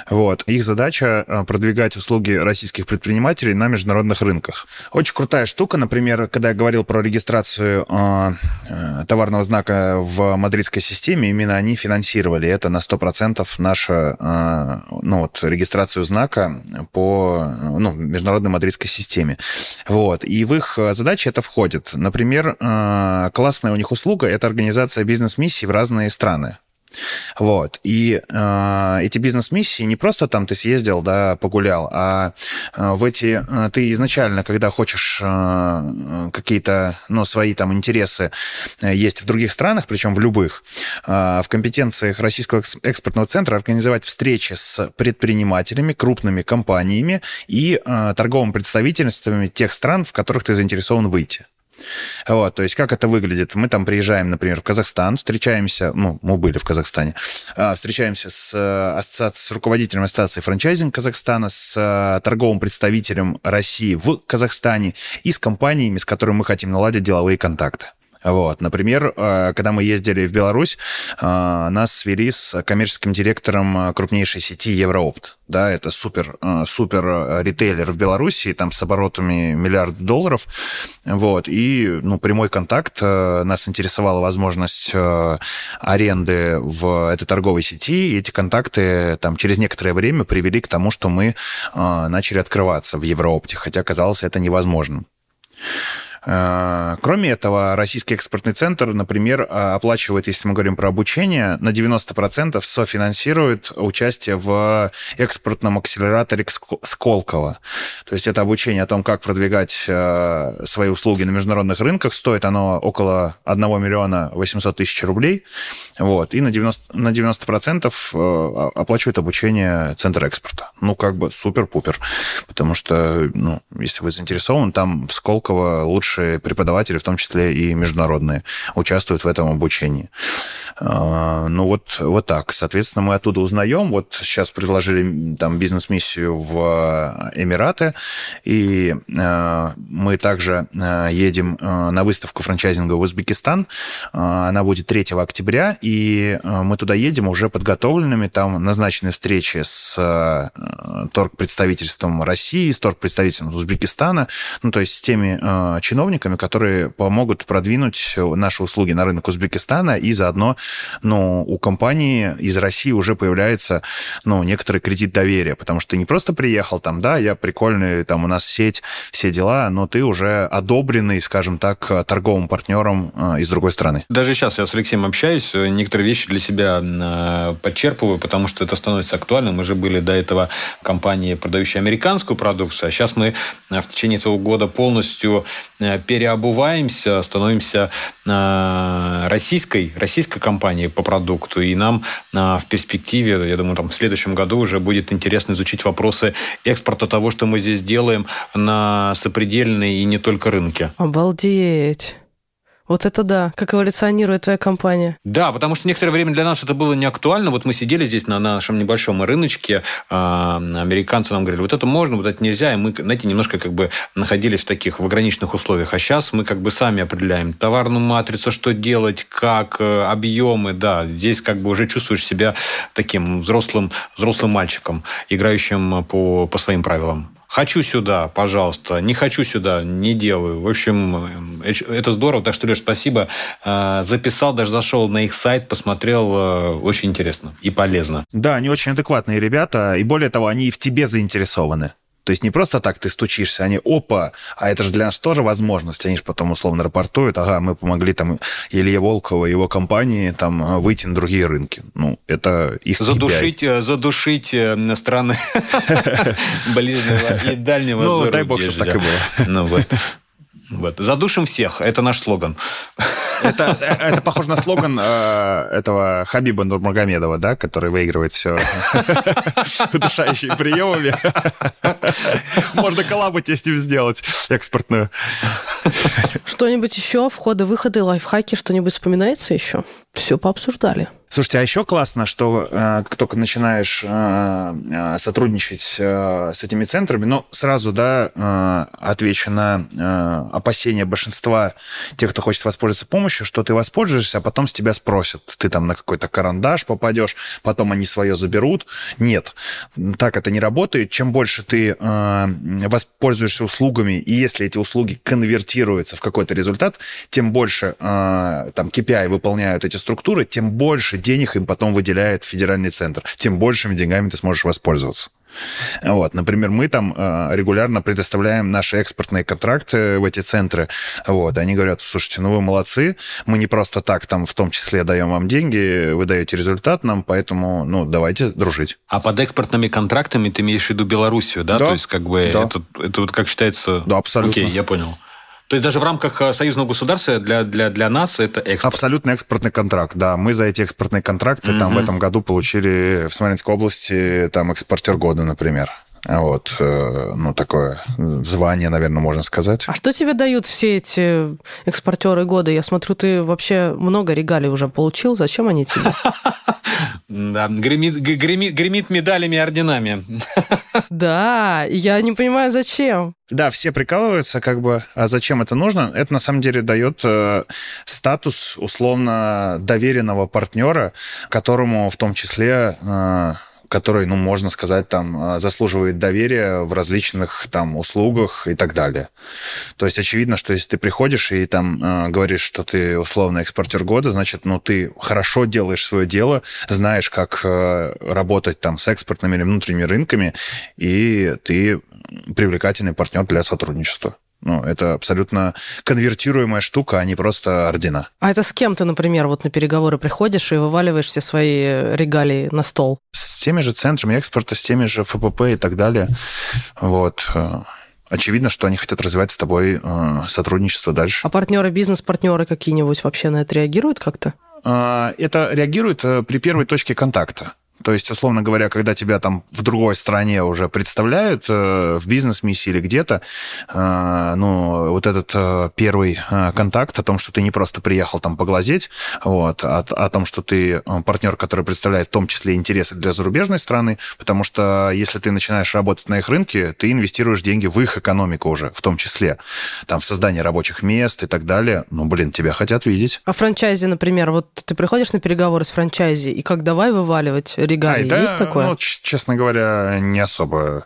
Speaker 3: Вот. Их задача э, продвигать услуги российских предпринимателей на международных рынках. Очень крутая штука, например, когда я говорил про регистрацию э, э, товарного знака в мадридской системе, именно они финансировали это на 100% нашу э, ну, вот, регистрацию знака по э, ну, международной мадридской системе. Вот. И в их задачи это входит. Например, э, классная у них услуга – это организация бизнес-миссий в разные страны. Вот. И э, эти бизнес-миссии не просто там ты съездил, да, погулял, а э, в эти э, ты изначально, когда хочешь э, какие-то, ну, свои там интересы э, есть в других странах, причем в любых, э, в компетенциях Российского экс- экспортного центра организовать встречи с предпринимателями, крупными компаниями и э, торговыми представительствами тех стран, в которых ты заинтересован выйти. Вот, то есть как это выглядит? Мы там приезжаем, например, в Казахстан, встречаемся, ну, мы были в Казахстане, а, встречаемся с, э, ассоциацией, с руководителем ассоциации франчайзинг Казахстана, с э, торговым представителем России в Казахстане и с компаниями, с которыми мы хотим наладить деловые контакты. Вот, например, э, когда мы ездили в Беларусь, э, нас свели с коммерческим директором э, крупнейшей сети Евроопт. Да, это супер, супер ритейлер в Беларуси, там с оборотами миллиард долларов. Вот, и, ну, прямой контакт. Нас интересовала возможность аренды в этой торговой сети, и эти контакты там через некоторое время привели к тому, что мы начали открываться в Евроопте, хотя казалось это невозможным. Э, Кроме этого, Российский экспортный центр, например, э, оплачивает, если мы говорим про обучение, на 90% софинансирует участие в экспортном акселераторе Ск- Сколково. То есть это обучение о том, как продвигать э, свои услуги на международных рынках. Стоит оно около 1 миллиона 800 тысяч рублей. Вот. И на 90%, на 90% э, оплачивает обучение Центр экспорта. Ну, как бы супер-пупер. Потому что, ну, если вы заинтересованы, там в Сколково лучшие преподаватели, в том числе и международные, участвуют в этом обучении. А, Ну, вот, вот так. Соответственно, мы оттуда узнаем. Вот сейчас предложили там бизнес-миссию в Эмираты, и э, мы также едем на выставку франчайзинга в Узбекистан. Она будет 3 октября, и мы туда едем уже подготовленными. Там назначены встречи с торг-представительством России, с торг-представительством Узбекистана, ну, то есть с теми э, чиновниками, которые помогут продвинуть наши услуги на рынок Узбекистана, и заодно, ну, у компании из России уже появляется, ну, некоторый кредит доверия, потому что ты не просто приехал там, да, я прикольный, там у нас сеть, все дела, но ты уже одобренный, скажем так, торговым партнером э, из другой страны.
Speaker 2: Даже сейчас я с Алексеем общаюсь, некоторые вещи для себя э, подчерпываю, потому что это становится актуальным. Мы же были до этого компанией, продающей американскую продукцию, а сейчас мы э, в течение этого года полностью переобуваемся, становимся э, российской, российской компанией по продукту, и нам э, в перспективе, я думаю, там в следующем году уже будет интересно изучить вопросы экспорта того, что мы здесь делаем на сопредельные и не только рынке.
Speaker 1: Обалдеть. Вот это да, как эволюционирует твоя компания.
Speaker 2: Да, потому что некоторое время для нас это было не актуально. Вот мы сидели здесь на нашем небольшом рыночке, а, американцы нам говорили, вот это можно, вот это нельзя, и мы, знаете, немножко как бы находились в таких в ограниченных условиях. А сейчас мы как бы сами определяем товарную матрицу, что делать, как, э, объемы, да. Здесь как бы уже чувствуешь себя таким взрослым, взрослым мальчиком, играющим по, по своим правилам. Хочу сюда, пожалуйста. Не хочу сюда, не делаю. В общем, это здорово. Так что, Леш, спасибо. Э, записал, даже зашел на их сайт, посмотрел. Э, очень интересно и полезно.
Speaker 3: Да, они очень адекватные ребята. И более того, они и в тебе заинтересованы. То есть не просто так ты стучишься, они опа, а это же для нас тоже возможность. Они же потом условно рапортуют, ага, мы помогли там Илье Волкову и его компании там выйти на другие рынки. Ну, это их
Speaker 2: Задушить, KPI. задушить э, страны (laughs) ближнего и дальнего
Speaker 3: Ну, дай бог, чтобы так и было.
Speaker 2: Ну, вот. Вот. Задушим всех. Это наш слоган.
Speaker 3: Это, это похоже на слоган э, этого Хабиба Нурмагомедова, да, который выигрывает все удушающими приемами. Можно коллабу тебе с ним сделать экспортную.
Speaker 1: Что-нибудь еще? Входы, выходы, лайфхаки, что-нибудь вспоминается еще? Все пообсуждали.
Speaker 3: Слушайте, а еще классно, что э, как только начинаешь э, э, сотрудничать э, с этими центрами, ну, сразу, да, э, отвечу на э, опасения большинства тех, кто хочет воспользоваться помощью, что ты воспользуешься, а потом с тебя спросят. Ты там на какой-то карандаш попадешь, потом они свое заберут. Нет, так это не работает. Чем больше ты э, воспользуешься услугами, и если эти услуги конвертируются в какой-то результат, тем больше э, там KPI выполняют эти структуры, тем больше денег им потом выделяет федеральный центр, тем большими деньгами ты сможешь воспользоваться. Вот, например, мы там э, регулярно предоставляем наши экспортные контракты в эти центры. Вот, они говорят, слушайте, ну вы молодцы, мы не просто так там в том числе даем вам деньги, вы даете результат нам, поэтому, ну, давайте дружить.
Speaker 2: А под экспортными контрактами ты имеешь в виду Белоруссию, да?
Speaker 3: да
Speaker 2: То есть, как бы,
Speaker 3: да.
Speaker 2: это, это вот как считается...
Speaker 3: Да, абсолютно.
Speaker 2: Окей, я понял. То есть даже в рамках э, союзного государства для, для, для нас это экспорт?
Speaker 3: Абсолютно экспортный контракт, да. Мы за эти экспортные контракты mm-hmm. там в этом году получили в Смоленской области там экспортер года, например. Вот, э, ну, такое звание, наверное, можно сказать.
Speaker 1: А что тебе дают все эти экспортеры года? Я смотрю, ты вообще много регалий уже получил. Зачем они тебе? (laughs)
Speaker 2: Да, гремит, гремит, гремит медалями и орденами.
Speaker 1: Да, я не понимаю, зачем.
Speaker 3: Да, все прикалываются, как бы, а зачем это нужно? Это на самом деле дает э, статус условно доверенного партнера, которому в том числе э, который, ну, можно сказать, там, э, заслуживает доверия в различных там услугах и так далее. То есть очевидно, что если ты приходишь и там э, говоришь, что ты условно экспортер года, значит, ну, ты хорошо делаешь свое дело, знаешь, как э, работать там с экспортными или внутренними рынками, и ты привлекательный партнер для сотрудничества. Ну, это абсолютно конвертируемая штука, а не просто ордена.
Speaker 1: А это с кем ты, например, вот на переговоры приходишь и вываливаешь все свои регалии на стол?
Speaker 3: С теми же центрами экспорта, с теми же ФПП и так далее. Вот очевидно, что они хотят развивать с тобой э, сотрудничество дальше.
Speaker 1: А партнеры, бизнес-партнеры какие-нибудь вообще на это реагируют как-то?
Speaker 3: Э, это реагирует э, при первой точке контакта. То есть, условно говоря, когда тебя там в другой стране уже представляют э, в бизнес-миссии или где-то, э, ну, вот этот э, первый э, контакт о том, что ты не просто приехал там поглазеть, вот, а о том, что ты э, партнер, который представляет в том числе интересы для зарубежной страны, потому что если ты начинаешь работать на их рынке, ты инвестируешь деньги в их экономику уже, в том числе, там, в создание рабочих мест и так далее. Ну, блин, тебя хотят видеть.
Speaker 1: А франчайзи, например, вот ты приходишь на переговоры с франчайзи, и как давай вываливать регалии. А, да, есть такое?
Speaker 3: Ну, честно говоря, не особо,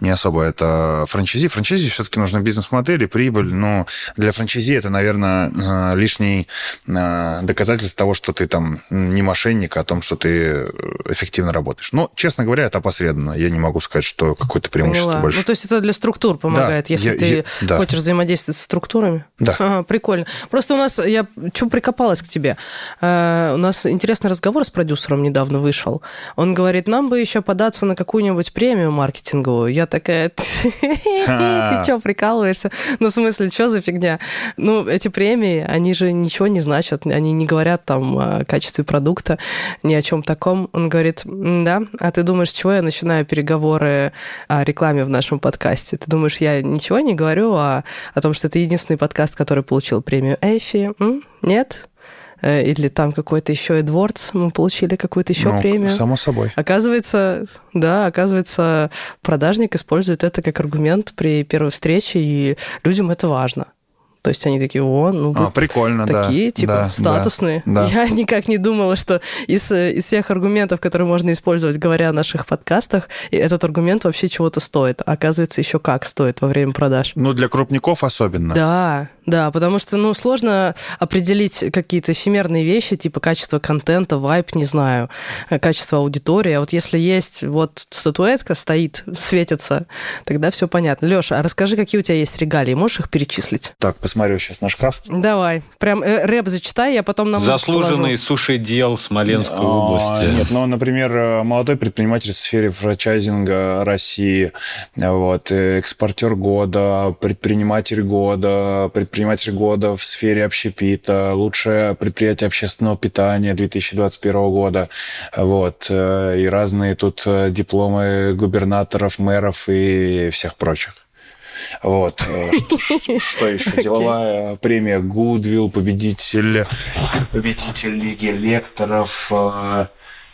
Speaker 3: не особо это франчайзи. Франчайзи все-таки нужна бизнес-модель и прибыль. Но для франчайзи это, наверное, э, лишний э, доказательство того, что ты там не мошенник, а о том, что ты эффективно работаешь. Но, честно говоря, это опосредованно. Я не могу сказать, что какое-то преимущество Поняла. больше.
Speaker 1: Ну, то есть это для структур помогает, да, если я, ты я, да. хочешь взаимодействовать с структурами?
Speaker 3: Да.
Speaker 1: Ага, прикольно. Просто у нас, я что прикопалась к тебе? У нас интересный разговор с продюсером недавно вышел. Он говорит, нам бы еще податься на какую-нибудь премию маркетинговую. Я такая, ты (laughs) что, прикалываешься? Ну, в смысле, что за фигня? Ну, эти премии, они же ничего не значат, они не говорят там о качестве продукта, ни о чем таком. Он говорит, да, а ты думаешь, чего я начинаю переговоры о рекламе в нашем подкасте? Ты думаешь, я ничего не говорю о, о том, что это единственный подкаст, который получил премию Эйфи? Нет? Э, или там какой-то еще Эдвардс, мы получили какую-то еще
Speaker 3: ну,
Speaker 1: премию.
Speaker 3: Само собой.
Speaker 1: Оказывается, да, оказывается, продажник использует это как аргумент при первой встрече, и людям это важно. То есть они такие, о, ну
Speaker 3: а, прикольно,
Speaker 1: такие,
Speaker 3: да,
Speaker 1: типа,
Speaker 3: да,
Speaker 1: статусные.
Speaker 3: Да, (laughs)
Speaker 1: Я никак не думала, что из, из всех аргументов, которые можно использовать, говоря о наших подкастах, этот аргумент вообще чего-то стоит. Оказывается, еще как стоит во время продаж.
Speaker 3: Ну, для крупников особенно.
Speaker 1: Да, да, потому что, ну, сложно определить какие-то эфемерные вещи, типа качество контента, вайп, не знаю, э, качество аудитории. А вот если есть вот статуэтка стоит, (laughs) светится, тогда все понятно. Леша, а расскажи, какие у тебя есть регалии, можешь их перечислить?
Speaker 3: Так, посмотрю сейчас на шкаф.
Speaker 1: Давай, прям э, рэп зачитай, я потом нам
Speaker 2: Заслуженный суши-дел Смоленской а, области.
Speaker 3: Нет, ну, например, э, молодой предприниматель в сфере франчайзинга России, вот, экспортер года, предприниматель года, предприниматель предприниматель года в сфере общепита, лучшее предприятие общественного питания 2021 года. Вот. Э, и разные тут э, дипломы губернаторов, мэров и всех прочих. Вот. Э, (laughs) что, что еще? (laughs) Деловая премия Гудвилл, победитель, победитель Лиги лекторов,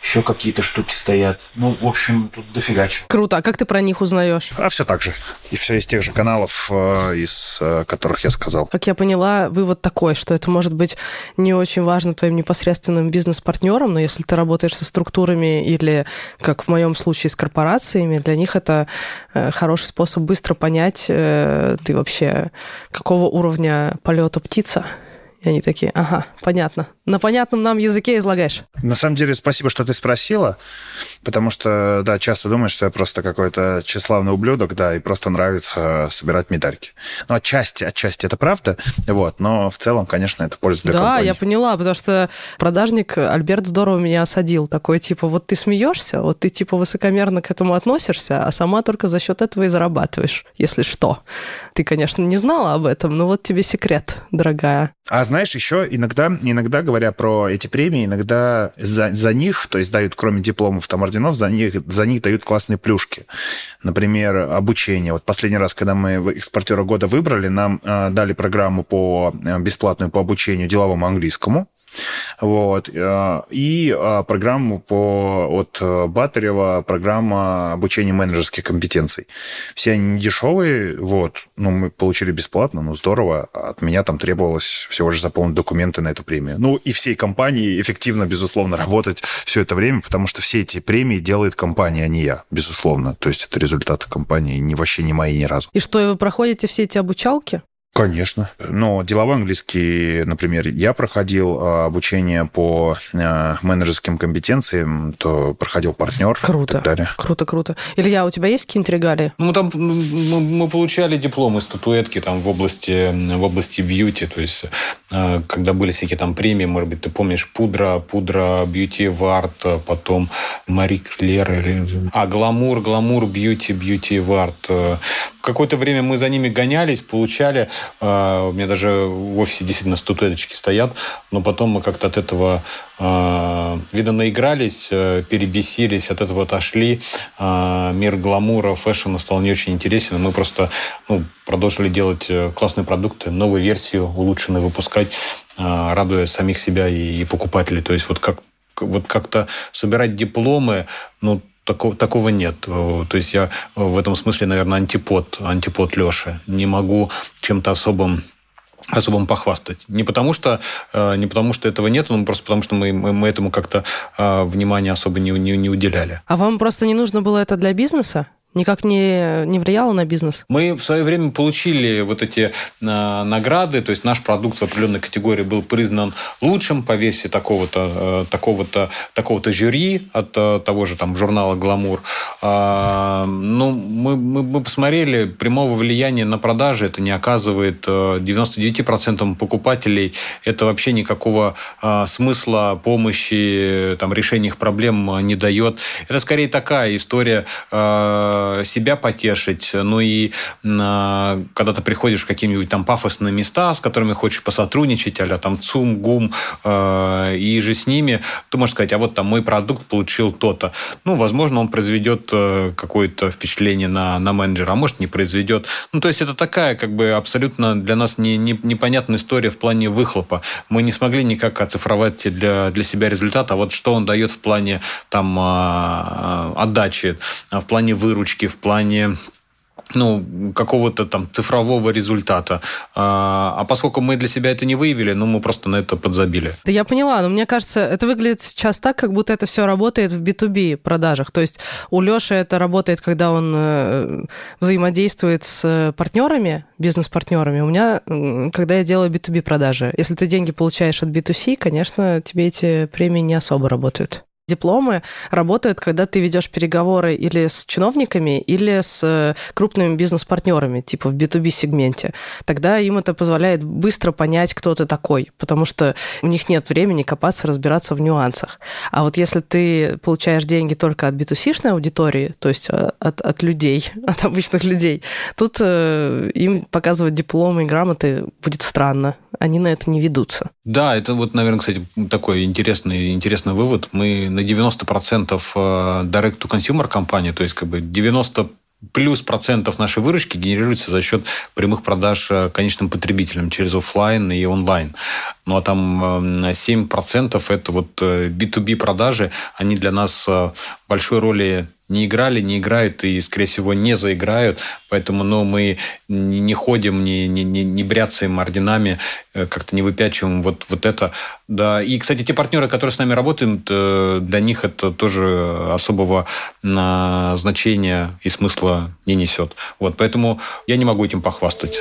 Speaker 3: еще какие-то штуки стоят. Ну, в общем, тут дофига чего.
Speaker 1: Круто. А как ты про них узнаешь?
Speaker 3: А все так же. И все из тех же каналов, э, из э, которых я сказал.
Speaker 1: Как я поняла, вывод такой, что это может быть не очень важно твоим непосредственным бизнес-партнерам, но если ты работаешь со структурами или, как в моем случае, с корпорациями, для них это э, хороший способ быстро понять, ты вообще какого уровня полета птица, и они такие, ага, понятно. На понятном нам языке излагаешь.
Speaker 3: На самом деле, спасибо, что ты спросила, потому что, да, часто думаешь, что я просто какой-то тщеславный ублюдок, да, и просто нравится собирать медальки. Ну, отчасти, отчасти это правда, вот, но в целом, конечно, это польза для
Speaker 1: да,
Speaker 3: компании.
Speaker 1: Да, я поняла, потому что продажник Альберт здорово меня осадил. Такой, типа, вот ты смеешься, вот ты, типа, высокомерно к этому относишься, а сама только за счет этого и зарабатываешь, если что. Ты, конечно, не знала об этом, но вот тебе секрет, дорогая.
Speaker 3: А знаешь, еще иногда, иногда говоря про эти премии, иногда за, за них, то есть дают, кроме дипломов, там, орденов, за них, за них дают классные плюшки. Например, обучение. Вот последний раз, когда мы экспортера года выбрали, нам э, дали программу по э, бесплатную по обучению деловому английскому. Вот. Э, и э, программу по, от э, Батарева, программа обучения менеджерских компетенций. Все они не дешевые, вот. Ну, мы получили бесплатно, ну, здорово. От меня там требовалось всего лишь заполнить документы на эту премию. Ну, и всей компании эффективно, безусловно, работать все это время, потому что все эти премии делает компания, а не я, безусловно. То есть это результаты компании, не, вообще не мои ни разу.
Speaker 1: И что, вы проходите все эти обучалки?
Speaker 3: Конечно. Но деловой английский, например, я проходил а, обучение по а, менеджерским компетенциям, то проходил партнер.
Speaker 1: Круто. Круто, круто. Илья, у тебя есть какие-нибудь регалии?
Speaker 2: Ну, там мы, мы получали дипломы, статуэтки там в области, в области бьюти. То есть, а, когда были всякие там премии, может быть, ты помнишь, пудра, пудра, бьюти в арт, потом Мари Клер, или... а, гламур, гламур, бьюти, бьюти в арт. Какое-то время мы за ними гонялись, получали а, у меня даже в офисе действительно статуэточки стоят, но потом мы как-то от этого, а, видно, наигрались, э, перебесились, от этого отошли. А, мир гламура, фэшена стал не очень интересен. Мы просто ну, продолжили делать э, классные продукты, новую версию улучшенную выпускать, радуя самих себя и покупателей. То есть вот как вот как-то собирать дипломы, ну, такого, такого нет. То есть я в этом смысле, наверное, антипод, антипод Леши. Не могу чем-то особым особым похвастать. Не потому что, э, не потому что этого нет, но просто потому что мы, мы, мы этому как-то э, внимания особо не, не, не уделяли.
Speaker 1: А вам просто не нужно было это для бизнеса? Никак не, не влияло на бизнес?
Speaker 2: Мы в свое время получили вот эти э, награды, то есть наш продукт в определенной категории был признан лучшим по версии такого-то э, такого-то такого-то жюри от э, того же там журнала «Гламур». Э, ну, мы, мы, мы посмотрели, прямого влияния на продажи это не оказывает. 99% покупателей это вообще никакого э, смысла помощи, там, решения их проблем не дает. Это скорее такая история Э, себя потешить, ну и э, когда ты приходишь в какие-нибудь там пафосные места, с которыми хочешь посотрудничать, а там ЦУМ, ГУМ, э, и же с ними, ты можешь сказать, а вот там мой продукт получил то-то. Ну, возможно, он произведет какое-то впечатление на, на менеджера, а может, не произведет. Ну, то есть это такая как бы абсолютно для нас не, не, непонятная история в плане выхлопа. Мы не смогли никак оцифровать для, для себя результат, а вот что он дает в плане там отдачи, в плане выручки, точки в плане ну, какого-то там цифрового результата. А, а поскольку мы для себя это не выявили, ну, мы просто на это подзабили.
Speaker 1: Да я поняла, но мне кажется, это выглядит сейчас так, как будто это все работает в B2B продажах. То есть у Леши это работает, когда он э, взаимодействует с партнерами, бизнес-партнерами. У меня, когда я делаю B2B продажи, если ты деньги получаешь от B2C, конечно, тебе эти премии не особо работают дипломы работают, когда ты ведешь переговоры или с чиновниками, или с э, крупными бизнес-партнерами, типа в B2B-сегменте. Тогда им это позволяет быстро понять, кто ты такой, потому что у них нет времени копаться, разбираться в нюансах. А вот если ты получаешь деньги только от B2C-шной аудитории, то есть э, от, от людей, (laughs) от обычных людей, тут э, им показывать дипломы и грамоты будет странно. Они на это не ведутся.
Speaker 2: Да, это вот, наверное, кстати, такой интересный, интересный вывод. Мы на 90% э, direct-to-consumer компания, то есть как бы 90 плюс процентов нашей выручки генерируется за счет прямых продаж э, конечным потребителям через офлайн и онлайн. Ну а там 7% эм, это вот B2B э, продажи, они для нас большой роли не играли, не играют и, скорее всего, не заиграют. Поэтому ну, мы не ходим, не, не, не, не бряцаем орденами, э, как-то не выпячиваем вот, вот это. Да. И, кстати, те партнеры, которые с нами работают, э, для них это тоже особого значения и смысла не несет. Вот, поэтому я не могу этим похвастать.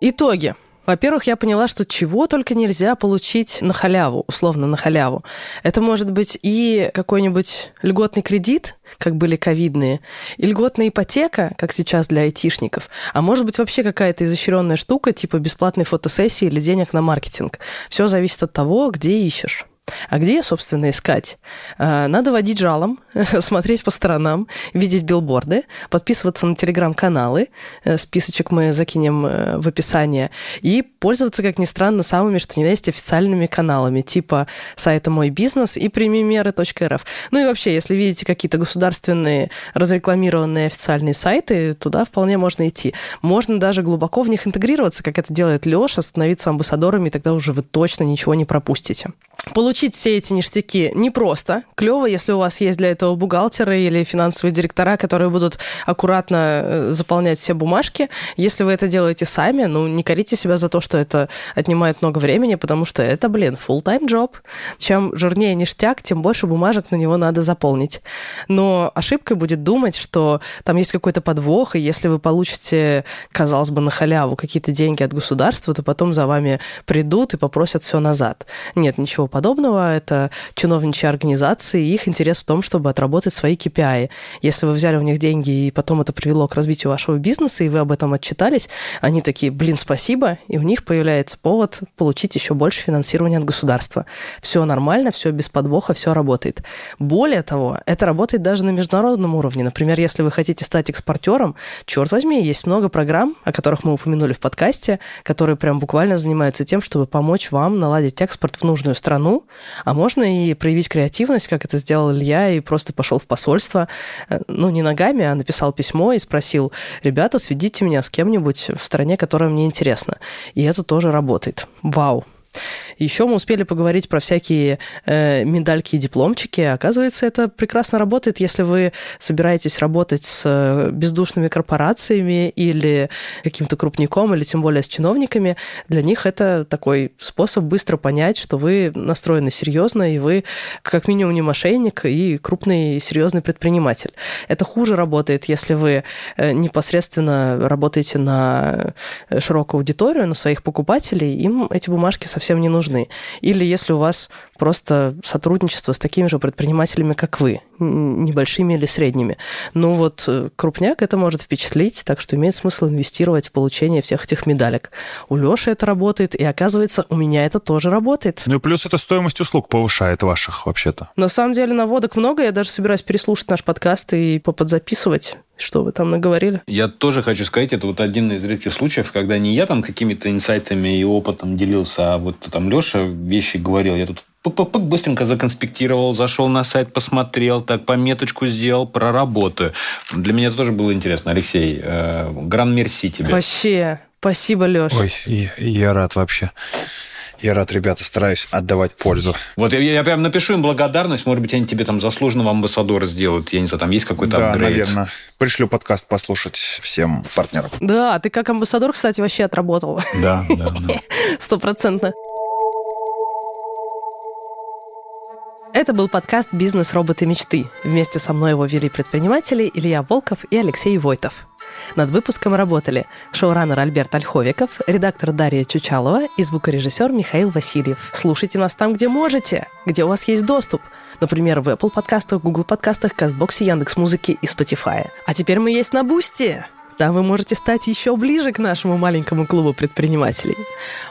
Speaker 1: Итоги. Во-первых, я поняла, что чего только нельзя получить на халяву, условно на халяву. Это может быть и какой-нибудь льготный кредит, как были ковидные, и льготная ипотека, как сейчас для айтишников, а может быть вообще какая-то изощренная штука, типа бесплатной фотосессии или денег на маркетинг. Все зависит от того, где ищешь. А где, собственно, искать? А, надо водить жалом, (laughs) смотреть по сторонам, видеть билборды, подписываться на телеграм-каналы, э, списочек мы закинем э, в описание, и пользоваться, как ни странно, самыми, что на есть, официальными каналами, типа сайта «Мой бизнес» и «Примимеры.рф». Ну и вообще, если видите какие-то государственные разрекламированные официальные сайты, туда вполне можно идти. Можно даже глубоко в них интегрироваться, как это делает Леша, становиться амбассадорами, и тогда уже вы точно ничего не пропустите. Получить все эти ништяки непросто. Клево, если у вас есть для этого бухгалтеры или финансовые директора, которые будут аккуратно э, заполнять все бумажки. Если вы это делаете сами, ну, не корите себя за то, что это отнимает много времени, потому что это, блин, full-time job. Чем жирнее ништяк, тем больше бумажек на него надо заполнить. Но ошибкой будет думать, что там есть какой-то подвох, и если вы получите, казалось бы, на халяву какие-то деньги от государства, то потом за вами придут и попросят все назад. Нет, ничего подобного. Это чиновничьи организации, и их интерес в том, чтобы отработать свои KPI. Если вы взяли у них деньги, и потом это привело к развитию вашего бизнеса, и вы об этом отчитались, они такие, блин, спасибо, и у них появляется повод получить еще больше финансирования от государства. Все нормально, все без подвоха, все работает. Более того, это работает даже на международном уровне. Например, если вы хотите стать экспортером, черт возьми, есть много программ, о которых мы упомянули в подкасте, которые прям буквально занимаются тем, чтобы помочь вам наладить экспорт в нужную страну, а можно и проявить креативность, как это сделал Илья, и просто пошел в посольство, э, ну, не ногами, а написал письмо и спросил, ребята, сведите меня с кем-нибудь в стране, которая мне интересна. И это тоже работает. Вау. Еще мы успели поговорить про всякие э, медальки и дипломчики. Оказывается, это прекрасно работает, если вы собираетесь работать с э, бездушными корпорациями или каким-то крупником, или тем более с чиновниками. Для них это такой способ быстро понять, что вы настроены серьезно, и вы как минимум не мошенник и крупный серьезный предприниматель. Это хуже работает, если вы э, непосредственно работаете на широкую аудиторию, на своих покупателей, им эти бумажки совсем не нужны. Или если у вас просто сотрудничество с такими же предпринимателями, как вы, небольшими или средними. Ну вот э, крупняк это может впечатлить, так что имеет смысл инвестировать в получение всех этих медалек. У Лёши это работает, и оказывается, у меня это тоже работает.
Speaker 3: Ну и плюс это стоимость услуг повышает ваших вообще-то.
Speaker 1: На самом деле наводок много, я даже собираюсь переслушать наш подкаст и поподзаписывать что вы там наговорили?
Speaker 2: Я тоже хочу сказать, это вот один из редких случаев, когда не я там какими-то инсайтами и опытом делился, а вот там Леша вещи говорил. Я тут пык-пык-пык быстренько законспектировал, зашел на сайт, посмотрел, так пометочку сделал, про работу. Для меня это тоже было интересно. Алексей, э, гран мерси тебе.
Speaker 1: Вообще, спасибо, Леша.
Speaker 3: Ой, я, я рад вообще. Я рад, ребята, стараюсь отдавать пользу.
Speaker 2: Вот я, я прям напишу им благодарность, может быть, они тебе там заслуженного амбассадора сделают. Я не знаю, там есть какой-то
Speaker 3: Да,
Speaker 2: апгрейд.
Speaker 3: наверное. Пришлю подкаст послушать всем партнерам.
Speaker 1: Да, ты как амбассадор, кстати, вообще отработал.
Speaker 2: Да, да, да. (laughs)
Speaker 1: Стопроцентно. Это был подкаст «Бизнес. Роботы. Мечты». Вместе со мной его вели предприниматели Илья Волков и Алексей Войтов. Над выпуском работали шоураннер Альберт Ольховиков, редактор Дарья Чучалова и звукорежиссер Михаил Васильев. Слушайте нас там, где можете, где у вас есть доступ. Например, в Apple подкастах, Google подкастах, Castbox е, Яндекс.Музыке и Spotify. А теперь мы есть на Boosty. Там вы можете стать еще ближе к нашему маленькому клубу предпринимателей.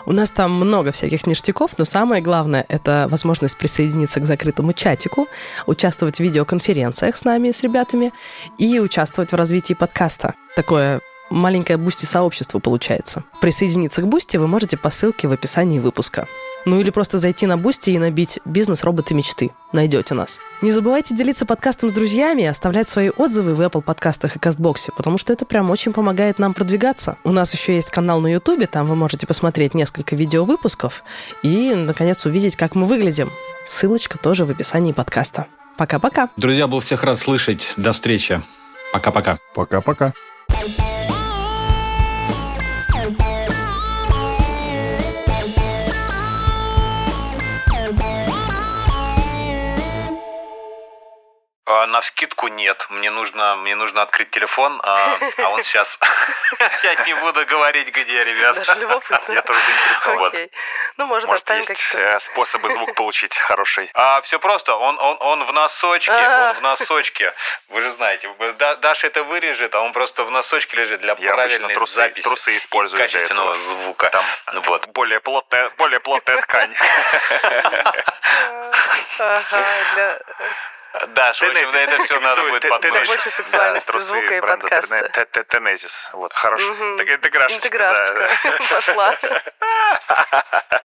Speaker 1: У нас там много всяких ништяков, но самое главное – это возможность присоединиться к закрытому чатику, участвовать в видеоконференциях с нами, с ребятами, и участвовать в развитии подкаста. Такое маленькое Boosty-сообщество получается. Присоединиться к Boosty вы можете по ссылке в описании выпуска. Ну или просто зайти на Boosty и набить «Бизнес. Роботы. Мечты». Найдете нас. Не забывайте делиться подкастом с друзьями и оставлять свои отзывы в Apple подкастах и Castbox е, потому что это прям очень помогает нам продвигаться. У нас еще есть канал на Ютубе, там вы можете посмотреть несколько видеовыпусков и, наконец, увидеть, как мы выглядим. Ссылочка тоже в описании подкаста. Пока-пока.
Speaker 2: Друзья, был всех рад слышать. До встречи. Пока-пока.
Speaker 3: Пока-пока.
Speaker 2: А, на скидку нет. Мне нужно, мне нужно открыть телефон, а, а он сейчас... (laughs) Я не буду говорить, где, ребят.
Speaker 1: Даже (laughs) любопытно.
Speaker 2: Я тоже заинтересован.
Speaker 1: Ну, может,
Speaker 3: Может,
Speaker 1: оставим какие-то...
Speaker 3: э, способы звук (laughs) получить хороший.
Speaker 2: А, все просто. Он, он, он в носочке.
Speaker 1: А.
Speaker 2: Он в носочке. Вы же знаете. Да- Даша это вырежет, а он просто в носочке лежит для правильной
Speaker 3: трусы,
Speaker 2: записи.
Speaker 3: трусы использую для
Speaker 2: качественного
Speaker 3: этого.
Speaker 2: звука.
Speaker 3: Там
Speaker 2: Вот.
Speaker 3: более плотная, более плотная ткань.
Speaker 1: Ага, для...
Speaker 2: Даш, в общем, это все надо будет
Speaker 1: Для
Speaker 2: подносить.
Speaker 1: большей сексуальности звука и подкаста.
Speaker 3: Тенезис. Вот, хорошо. Интеграшечка. да.
Speaker 1: Интеграшечка (laughs) пошла. (laughs)